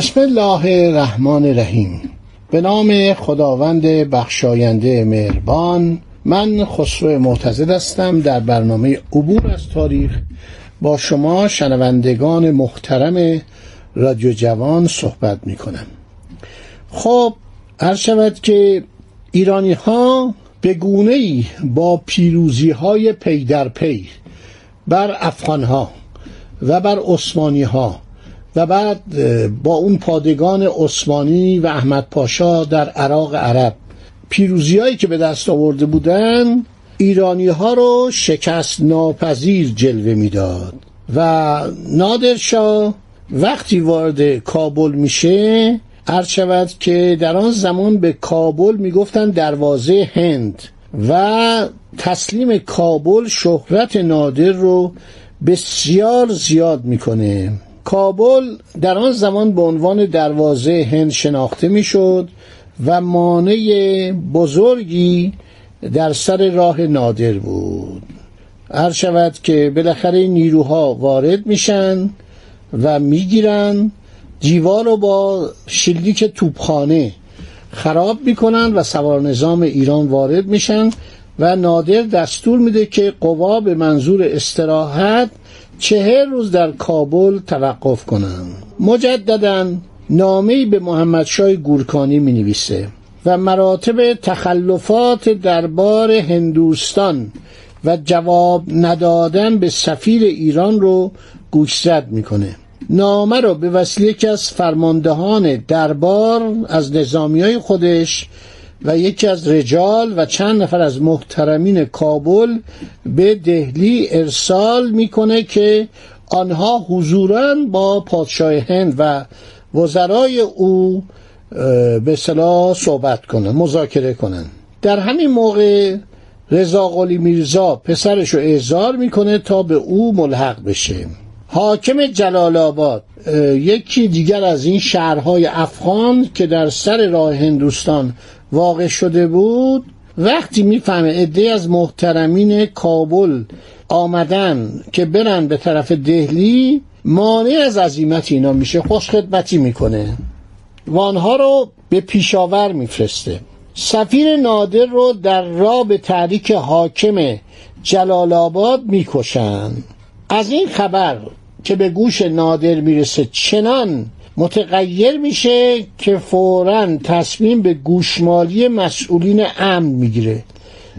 بسم الله الرحمن الرحیم. به نام خداوند بخشاینده مهربان من خسرو معتزد هستم در برنامه عبور از تاریخ با شما شنوندگان محترم رادیو جوان صحبت می کنم خب هر شود که ایرانی ها به گونه ای با پیروزی های پی در پی بر افغان ها و بر عثمانی ها و بعد با اون پادگان عثمانی و احمد پاشا در عراق عرب. پیروزیهایی که به دست آورده بودن ایرانی ها رو شکست ناپذیر جلوه می‌داد. و نادرشاه وقتی وارد کابل میشه عرض شود که در آن زمان به کابل می‌گفتن دروازه هند و تسلیم کابل شهرت نادر رو بسیار زیاد می‌کنه. کابل در آن زمان به عنوان دروازه هند شناخته می‌شد و مانع بزرگی در سر راه نادر بود. هر شود که بالاخره نیروها وارد میشن و می‌گیرن دیوار رو با شلیک توپخانه خراب می‌کنن و سوار نظام ایران وارد میشن و نادر دستور میده که قوا به منظور استراحت چهر روز در کابل توقف کنند مجددا نامه‌ای به محمد شای گورکانی می نویسه و مراتب تخلفات دربار هندوستان و جواب ندادن به سفیر ایران رو گوشزد می‌کنه. نامه رو به وسیله یکی از فرماندهان دربار از نظامی های خودش و یکی از رجال و چند نفر از محترمین کابل به دهلی ارسال می‌کنه که آنها حضورا با پادشاه هند و وزرای او به صلاح صحبت کنن مذاکره کنن. در همین موقع رضا قلی میرزا پسرش رو اعزار می‌کنه تا به او ملحق بشه. حاکم جلال آباد یکی دیگر از این شهرهای افغان که در سر راه هندوستان واقع شده بود وقتی می‌فهمه عده از محترمین کابل آمدن که برن به طرف دهلی مانع از عظیمت اینا میشه خوش خدمتی می‌کنه. و آنها رو به پیشاور میفرسته. سفیر نادر رو در راه به تحریک حاکم جلال آباد می‌کشن. از این خبر که به گوش نادر می‌رسه چنان متغیر میشه که فورا تصمیم به گوشمالی مسئولین امن می‌گیره.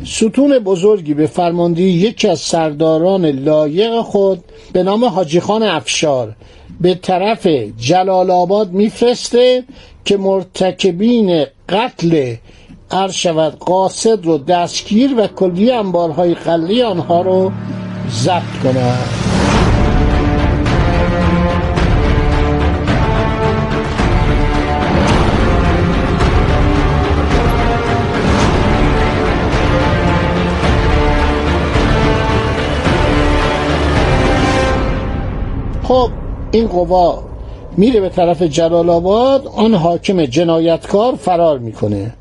ستون بزرگی به فرماندهی یکی از سرداران لایق خود به نام حاجی خان افشار به طرف جلال آباد میفرسته که مرتکبین قتل عرض شود قاصد رو دستگیر و کلی انبارهای قلی آنها رو ضبط کنند خب این قوا میره به طرف جلال آباد آن حاکم جنایتکار فرار می‌کنه.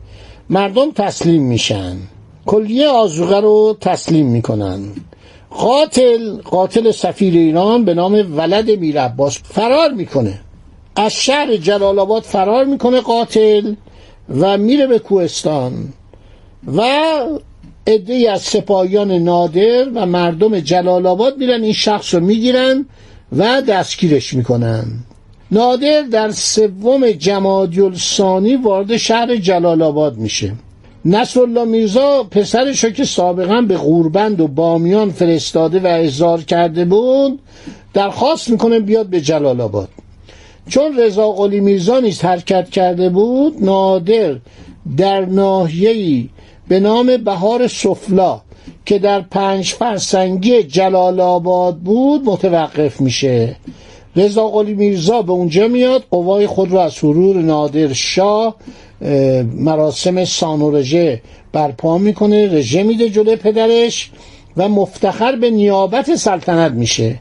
مردم تسلیم میشن. کلیه آزوغه رو تسلیم می‌کنن. قاتل قاتل سفیر ایران به نام ولد میر عباس فرار می‌کنه. از شهر جلال آباد فرار می‌کنه قاتل و میره به کوهستان. و عده از سپاهیان نادر و مردم جلال آباد میرن این شخص رو می‌گیرن و دستگیرش می‌کنن. نادر در سوم جمادی الثانی وارد شهر جلال آباد میشه. نصرالله میرزا پسرش که سابقا به غوربند و بامیان فرستاده و احضار کرده بود درخواست می‌کنه بیاد به جلال آباد چون رضا قلی میرزا نیز حرکت کرده بود نادر در ناحیه‌ای به نام بهار سفلا که در پنج فرسنگی جلال آباد بود متوقف میشه. رضا قلی میرزا به اونجا میاد قوای خود رو از حرور نادر شاه مراسم سانورژه برپا می‌کنه رژه میده جلوی پدرش و مفتخر به نیابت سلطنت میشه.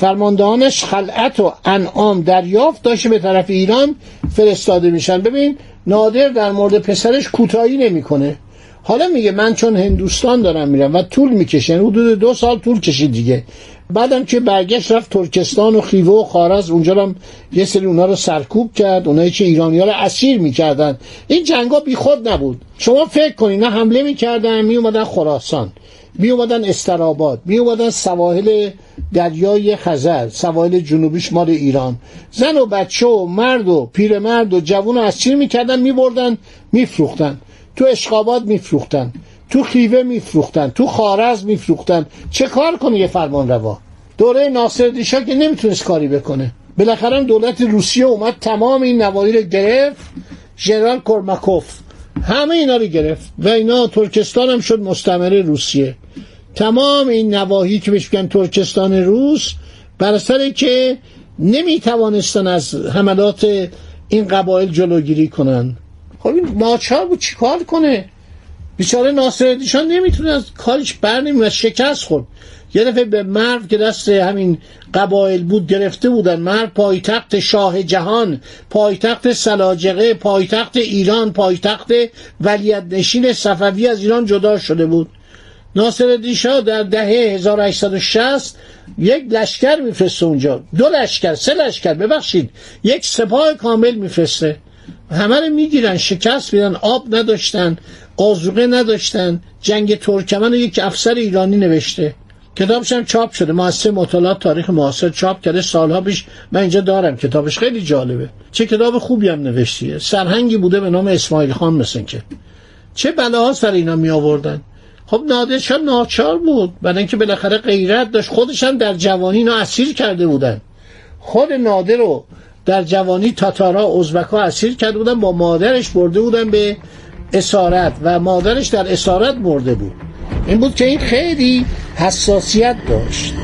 فرماندهانش خلعت و انعام دریافت داشته به طرف ایران فرستاده میشن. ببین نادر در مورد پسرش کوتاهی نمی‌کنه. حالا میگه من چون هندوستان دارم میرم و طول می‌کشه یعنی حدود دو سال طول کشید دیگه. بعدم که برگشت رفت ترکستان و خیوه و خارز اونجا هم یه سری اونا رو سرکوب کرد اونایی که ایرانی ها رو اسیر می‌کردن. این جنگا بی خود نبود. شما فکر کنید نه حمله می‌کردن میومدن خراسان می اومدن استراباد می اومدن سواحل دریای خزر سواحل جنوبیش مال ایران. زن و بچه و مرد و پیرمرد و جوون از چی می‌کردن میبردن میفروختن. تو اشقابات میفروختن تو خیوه میفروختن تو خارز میفروختن. چه کار کنه یه فرمان روا دوره ناصر دیشا که نمی‌تونست کاری بکنه. بالاخره دولت روسیه اومد تمام این نواحی رو گرفت. ژنرال کورماکوف همه اینا رو گرفت و اینا ترکستان هم شد مستمره روسیه. تمام این نواحی که بهش ترکستان روس بر سر که نمی توانستن از حملات این قبایل جلوگیری کنن. خب این ناچار بود چیکار کنه؟ بیچاره ناصر دیشان نمی‌تونه از کارش بر و شکست خورد. یه دفعه به مرو که دست همین قبایل بود گرفته بودن. مرو پایتخت شاه جهان پایتخت سلاجقه پایتخت ایران پایتخت ولیت نشین صفوی از ایران جدا شده بود. ناصر شاه در دهه 1860 یک لشکر میفرسته اونجا. دو لشکر سه لشکر ببخشید یک سپاه کامل میفرسته. همه رو می‌گیرن شکست میدن آب نداشتن قازوقه نداشتن. جنگ ترکمن یک افسر ایرانی نوشته. کتابش هم چاپ شده. مؤسسه مطالعات تاریخ معاصر چاپ کرده. سالها پیش من اینجا دارم. کتابش خیلی جالبه. چه کتاب خوبی هم نوشتیه. سرهنگی بوده به نام اسماعیل خان مثل که چه بلاها سر اینا می آوردن؟ خب نادرشاه ناچار بود. برای اینکه بالاخره غیرت داشت. خودش هم در جوانی اینا اسیر کرده بودن. خود نادر رو در جوانی تاتارا ازبکا اسیر کرده بودن با مادرش برده بودن به اسارت و مادرش در اسارت مرده بود. این بود که این خیلی حساسیت داشت.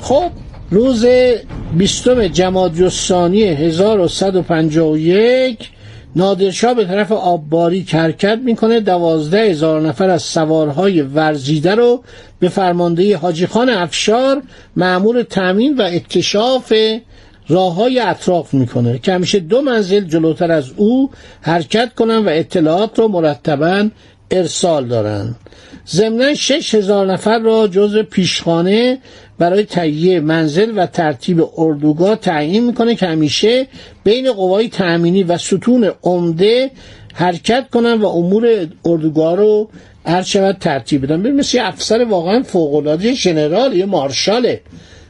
خب روز بیستم جمادی الثانی 1151 نادرشاه به طرف آبباری کرکت می‌کنه. دوازده هزار نفر از سوارهای ورزیده رو به فرماندهی حاجی خان افشار معمول تامین و اکتشاف راه های اطراف می‌کنه. که همیشه دو منزل جلوتر از او حرکت کنن و اطلاعات رو مرتبا ارسال دارن. ضمنا شش هزار نفر را جز پیشخانه برای تهیه منزل و ترتیب اردوگاه تعیین می‌کنه که همیشه بین قوای تأمینی و ستون عمده حرکت کنن و امور اردوگاه رو هر شود ترتیب بدن. ببین مثل افسر واقعا فوقالعاده ژنرال یه مارشاله.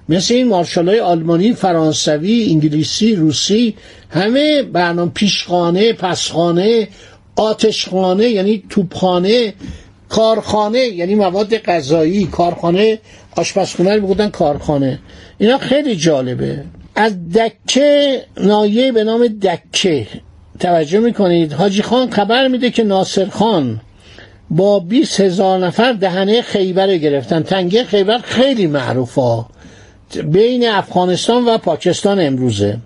مثل این مارشال های آلمانی فرانسوی انگلیسی روسی همه برنامه پیشخانه پسخانه آتشخانه یعنی توپخانه کارخانه یعنی مواد غذایی کارخانه آشپزخونه رو می‌گفتن کارخانه. اینا خیلی جالبه. از دکه نایه به نام دکه توجه می‌کنید. حاجی خان خبر میده که ناصر خان با 20 هزار نفر دهنه خیبر گرفتن. تنگه خیبر خیلی معروفه. بین افغانستان و پاکستان امروزه.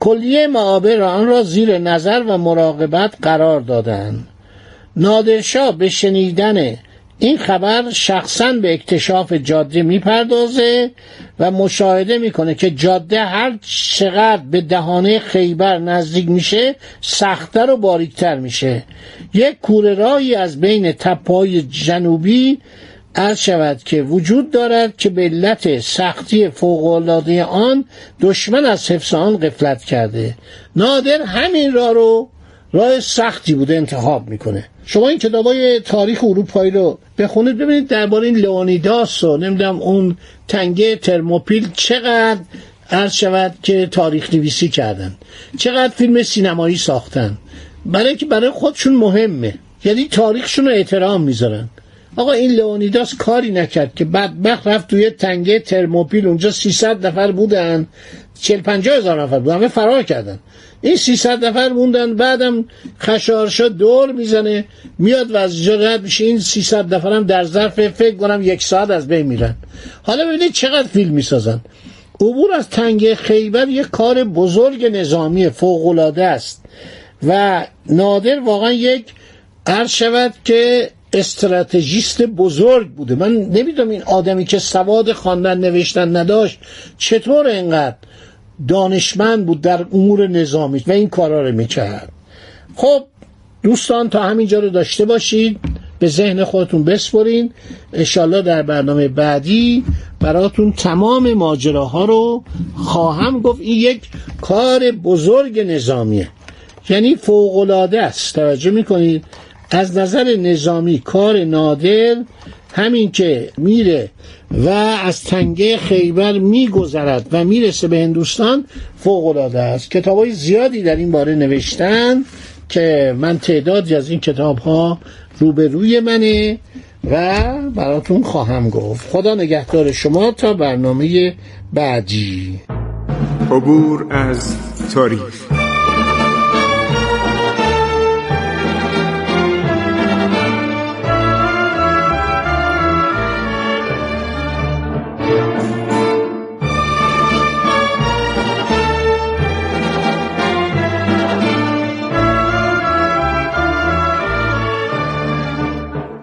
کلیه معابر آن را زیر نظر و مراقبت قرار دادند نادرشاه به شنیدن این خبر شخصا به اکتشاف جاده می‌پردازه و مشاهده می‌کنه که جاده هر چقدر به دهانه خیبر نزدیک میشه سختتر و باریکتر میشه. یک کوره راهی از بین تپای جنوبی عرض شود که وجود دارد که به علت سختی فوقالعاده آن دشمن از حفظ آن قفلت کرده. نادر همین راه رو راه سختی بوده انتخاب می‌کنه. شما این کتابای تاریخ اروپایی رو بخونید ببینید درباره این لئونیداس و نمی‌دونم اون تنگه ترموپیل چقدر عرض شود که تاریخ نویسی کردن. چقدر فیلم سینمایی ساختن. برای که برای خودشون مهمه. یعنی تاریخشون رو احترام می‌ذارن. آقا این لئونیداس کاری نکرد که بدبخت رفت توی تنگه ترموپیل. اونجا 300 نفر بودن. 40 50 هزار نفر بود. همه فرار کردن. این 300 نفر موندن بعدم خشارشا دور می‌زنه. میاد و از جا میشه. این 300 نفر هم در ظرف فکر کنم یک ساعت از بین میرن. حالا ببینید چقدر فیلم می‌سازن. عبور از تنگه خیبر یک کار بزرگ نظامی فوقالعاده است. و نادر واقعا یک عرض شود که استراتژیست بزرگ بوده. من نمی‌دونم این آدمی که سواد خواندن نوشتن نداشت چطور اینقدر دانشمند بود در امور نظامی و این کارا رو می‌کرد. خب دوستان تا همینجا رو داشته باشید به ذهن خودتون بسپرین. انشالله در برنامه بعدی براتون تمام ماجراها رو خواهم گفت. این یک کار بزرگ نظامیه. یعنی فوقالعاده است. توجه می‌کنید؟ از نظر نظامی کار نادر همین که میره و از تنگه خیبر میگذرد و می‌رسه به هندوستان فوق العاده است. کتاب های زیادی در این باره نوشتن که من تعدادی از این کتاب ها روبروی منه و براتون خواهم گفت. خدا نگهدار شما تا برنامه بعدی. عبور از تاریخ.